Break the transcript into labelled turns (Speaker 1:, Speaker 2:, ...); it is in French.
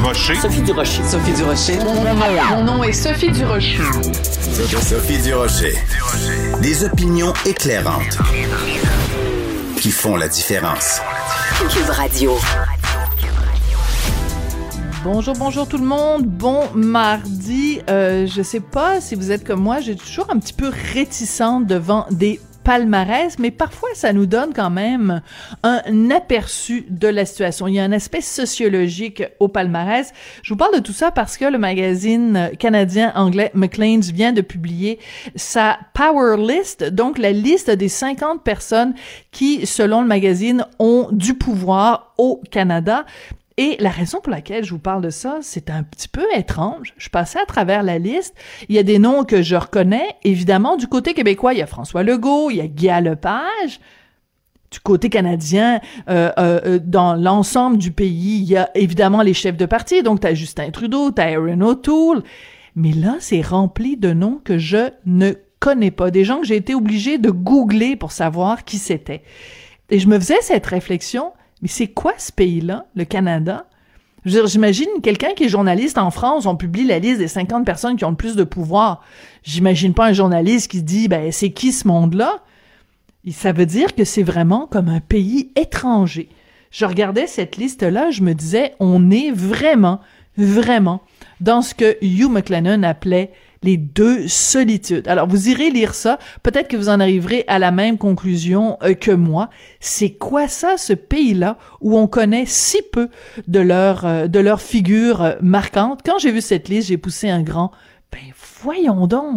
Speaker 1: Durocher.
Speaker 2: Sophie Durocher.
Speaker 3: Sophie Durocher.
Speaker 4: Mon nom est Sophie Durocher.
Speaker 5: Sophie Durocher. Des opinions éclairantes qui font la différence.
Speaker 6: Cube Radio.
Speaker 7: Bonjour, bonjour tout le monde. Bon mardi. Euh, je sais pas si vous êtes comme moi, j'ai toujours un petit peu réticente devant des palmarès, mais parfois ça nous donne quand même un aperçu de la situation. Il y a un aspect sociologique au palmarès. Je vous parle de tout ça parce que le magazine canadien anglais Maclean's vient de publier sa Power List, donc la liste des 50 personnes qui, selon le magazine, ont du pouvoir au Canada. Et la raison pour laquelle je vous parle de ça, c'est un petit peu étrange. Je passais à travers la liste. Il y a des noms que je reconnais. Évidemment, du côté québécois, il y a François Legault, il y a Guy Lepage. Du côté canadien, euh, euh, dans l'ensemble du pays, il y a évidemment les chefs de parti. Donc, t'as Justin Trudeau, t'as Aaron O'Toole. Mais là, c'est rempli de noms que je ne connais pas. Des gens que j'ai été obligé de googler pour savoir qui c'était. Et je me faisais cette réflexion mais c'est quoi ce pays-là, le Canada? J'imagine quelqu'un qui est journaliste en France, on publie la liste des 50 personnes qui ont le plus de pouvoir. J'imagine pas un journaliste qui dit, ben, c'est qui ce monde-là? Ça veut dire que c'est vraiment comme un pays étranger. Je regardais cette liste-là, je me disais, on est vraiment, vraiment dans ce que Hugh McLennan appelait les deux solitudes. Alors, vous irez lire ça. Peut-être que vous en arriverez à la même conclusion euh, que moi. C'est quoi ça, ce pays-là, où on connaît si peu de leur, euh, de leur figure euh, marquante? Quand j'ai vu cette liste, j'ai poussé un grand, ben, voyons donc!